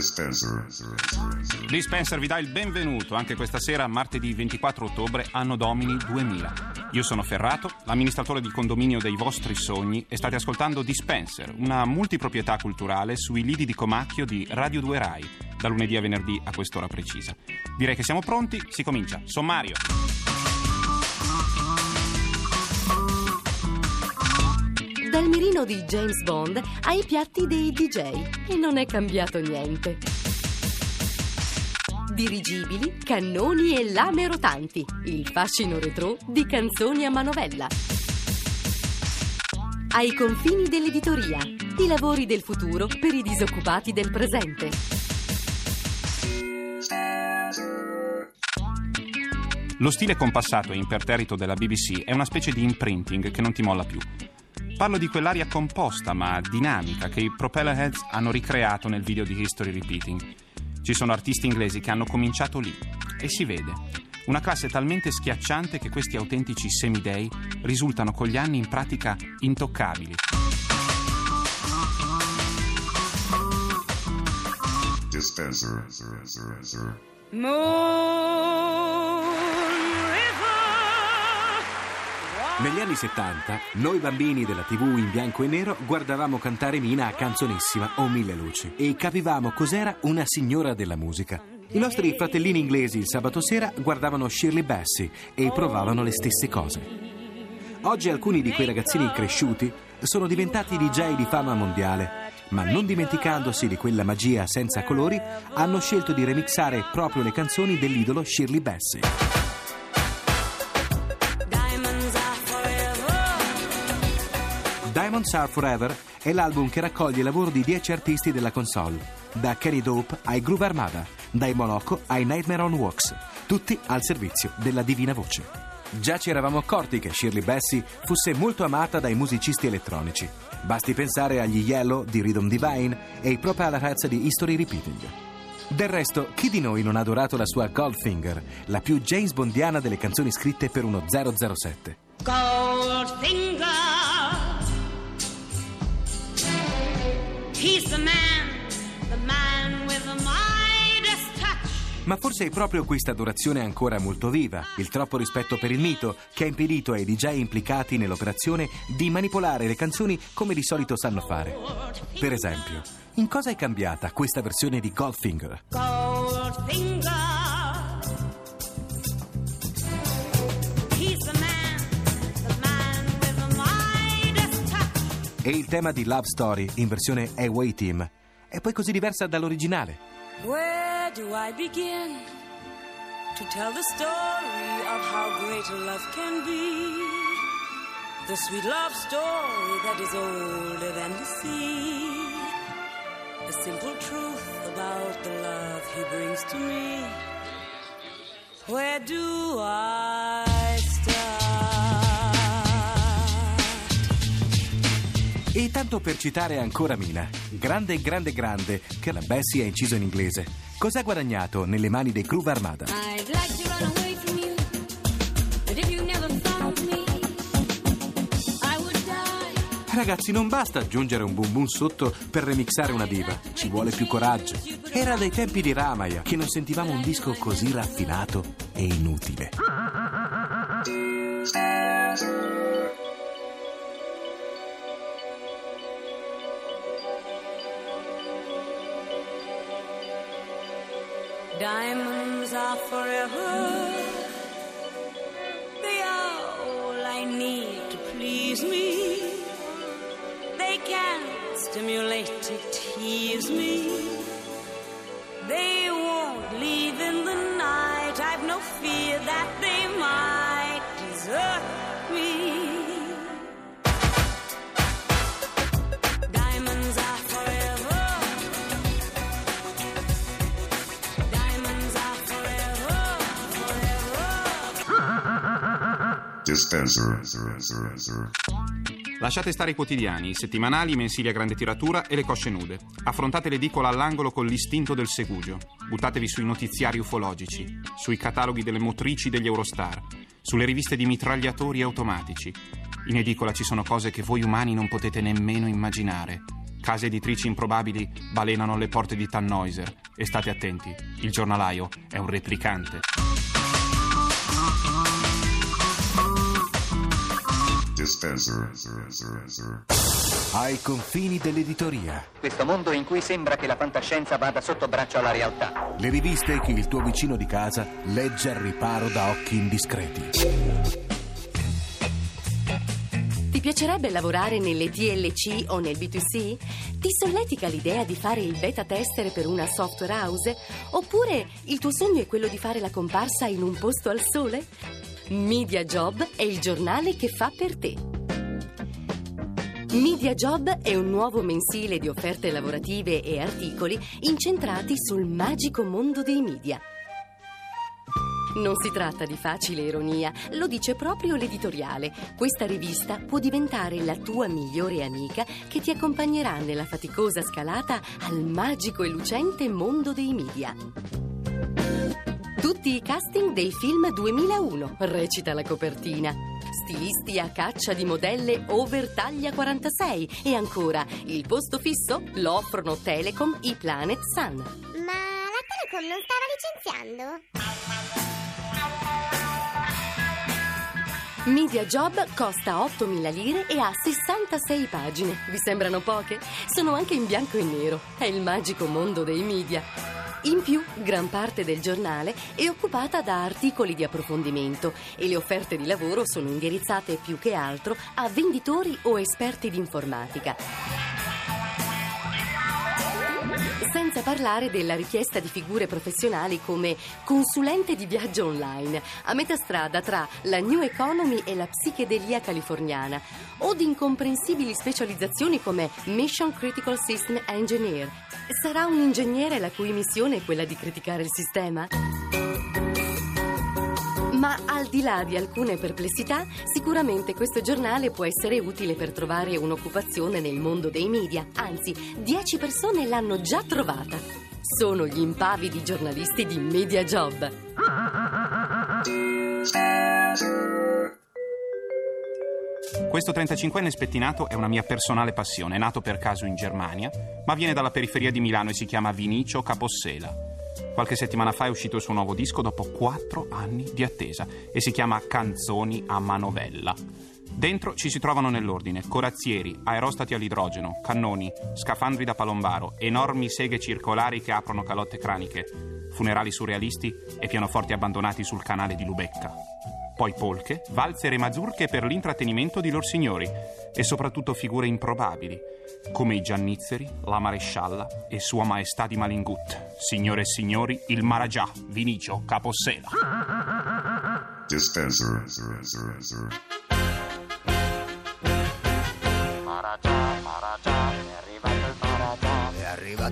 Dispenser. Dispenser vi dà il benvenuto anche questa sera, martedì 24 ottobre, anno domini 2000. Io sono Ferrato, l'amministratore di condominio dei vostri sogni e state ascoltando Dispenser, una multiproprietà culturale sui lidi di Comacchio di Radio 2 Rai, da lunedì a venerdì a quest'ora precisa. Direi che siamo pronti, si comincia. Sommario. Dal mirino di James Bond ai piatti dei DJ e non è cambiato niente. Dirigibili, cannoni e lame rotanti, il fascino retro di canzoni a manovella. Ai confini dell'editoria, i lavori del futuro per i disoccupati del presente. Lo stile compassato e imperterrito della BBC è una specie di imprinting che non ti molla più. Parlo di quell'aria composta ma dinamica che i Propellerheads hanno ricreato nel video di History Repeating. Ci sono artisti inglesi che hanno cominciato lì e si vede. Una classe talmente schiacciante che questi autentici semidei risultano con gli anni in pratica intoccabili. Dispenser. Negli anni 70, noi bambini della TV in bianco e nero guardavamo cantare Mina a Canzonissima o Mille Luci e capivamo cos'era una signora della musica. I nostri fratellini inglesi il sabato sera guardavano Shirley Bassey e provavano le stesse cose. Oggi alcuni di quei ragazzini cresciuti sono diventati DJ di fama mondiale, ma non dimenticandosi di quella magia senza colori, hanno scelto di remixare proprio le canzoni dell'idolo Shirley Bassey. Diamonds Are Forever è l'album che raccoglie il lavoro di 10 artisti della console, da Kenny Dope ai Groove Armada, dai Monaco ai Nightmare on Walks, tutti al servizio della divina voce. Già ci eravamo accorti che Shirley Bassey fosse molto amata dai musicisti elettronici. Basti pensare agli Yellow di Rhythm Divine e ai Propellerheads di History Repeating. Del resto, chi di noi non ha adorato la sua Goldfinger, la più James Bondiana delle canzoni scritte per uno 007? Goldfinger. Ma forse è proprio questa adorazione ancora molto viva, il troppo rispetto per il mito, che ha impedito ai DJ implicati nell'operazione di manipolare le canzoni come di solito sanno fare. Per esempio, in cosa è cambiata questa versione di Goldfinger? Goldfinger. E il tema di Love Story in versione Away Team è poi così diversa dall'originale. Where do I begin to tell the story of how great love can be? The sweet love story that is older than the sea. The simple truth about the love he brings to me. Where do I tanto per citare ancora Mina, grande, grande, grande, che la Bessie ha inciso in inglese. Cosa ha guadagnato nelle mani dei Groove Armada? I'd like to run away from you, but if you never found me, I would die. Ragazzi, non basta aggiungere un boom boom sotto per remixare una diva, ci vuole più coraggio. Era dai tempi di Ramaya che non sentivamo un disco così raffinato e inutile. Diamonds are forever. They are all I need to please me. They can stimulate to tease me. They won't leave in the night. I've no fear that they might desert dispenser, Lasciate stare i quotidiani, i settimanali, i mensili a grande tiratura e le cosce nude. Affrontate l'edicola all'angolo con l'istinto del segugio. Buttatevi sui notiziari ufologici, sui cataloghi delle motrici degli Eurostar, sulle riviste di mitragliatori automatici. In edicola ci sono cose che voi umani non potete nemmeno immaginare. Case editrici improbabili balenano alle porte di Tannhäuser. E state attenti, il giornalaio è un replicante. Dispenser, Ai confini dell'editoria. Questo mondo in cui sembra che la fantascienza vada sotto braccio alla realtà. Le riviste che il tuo vicino di casa legge al riparo da occhi indiscreti. Ti piacerebbe lavorare nelle TLC o nel B2C? Ti solletica l'idea di fare il beta tester per una software house? Oppure il tuo sogno è quello di fare la comparsa in un posto al sole? Media Job è il giornale che fa per te. Media Job è un nuovo mensile di offerte lavorative e articoli incentrati sul magico mondo dei media. Non si tratta di facile ironia, lo dice proprio l'editoriale. Questa rivista può diventare la tua migliore amica che ti accompagnerà nella faticosa scalata al magico e lucente mondo dei media. Tutti i casting dei film 2001, recita la copertina. Stilisti a caccia di modelle over taglia 46 e ancora il posto fisso lo offrono Telecom i Planet Sun. Ma la Telecom non stava licenziando? Media Job costa 8.000 lire e ha 66 pagine. Vi sembrano poche? Sono anche in bianco e nero. È il magico mondo dei media. In più, gran parte del giornale è occupata da articoli di approfondimento e le offerte di lavoro sono indirizzate più che altro a venditori o esperti di informatica. Senza parlare della richiesta di figure professionali come consulente di viaggio online, a metà strada tra la New Economy e la psichedelia californiana, o di incomprensibili specializzazioni come Mission Critical System Engineer. Sarà un ingegnere la cui missione è quella di criticare il sistema? Ma al di là di alcune perplessità, sicuramente questo giornale può essere utile per trovare un'occupazione nel mondo dei media. Anzi, 10 persone l'hanno già trovata. Sono gli impavidi giornalisti di Media Job. Questo 35enne spettinato è una mia personale passione, nato per caso in Germania, ma viene dalla periferia di Milano e si chiama Vinicio Capossela. Qualche settimana fa è uscito il suo nuovo disco dopo quattro anni di attesa e si chiama Canzoni a manovella. Dentro ci si trovano nell'ordine corazzieri, aerostati all'idrogeno, cannoni, scafandri da palombaro, enormi seghe circolari che aprono calotte craniche, funerali surrealisti e pianoforti abbandonati sul canale di Lubecca. Poi polche, valzere e mazurche per l'intrattenimento di lor signori e soprattutto figure improbabili, come i Giannizzeri, la Marescialla e Sua Maestà di Malingut. Signore e signori, il Maragià, Vinicio, Capossela. dispenser,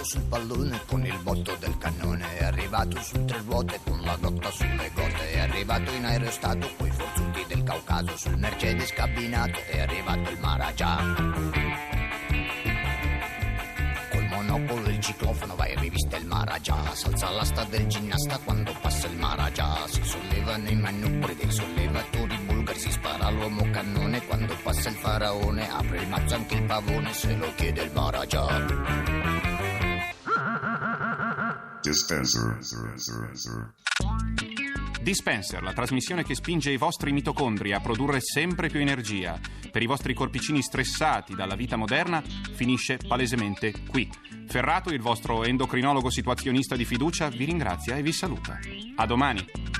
arrivato sul pallone con il botto del cannone, è arrivato su tre ruote con la grotta sulle gote, è arrivato in aerostato coi forzuti del Caucaso, sul Mercedes cabinato, è arrivato il Maragia. Col monopolo il ciclofono va in rivista il Maragia, s'alza l'asta del ginnasta quando passa il Maragia, si sollevano i manubri dei sollevatori bulgari, si spara l'uomo cannone quando passa il faraone, apre il mazzo anche il pavone se lo chiede il Maragia. Dispenser, Dispenser, la trasmissione che spinge i vostri mitocondri a produrre sempre più energia. Per i vostri corpicini stressati dalla vita moderna, finisce palesemente qui. Ferrato, il vostro endocrinologo situazionista di fiducia, vi ringrazia e vi saluta. A domani.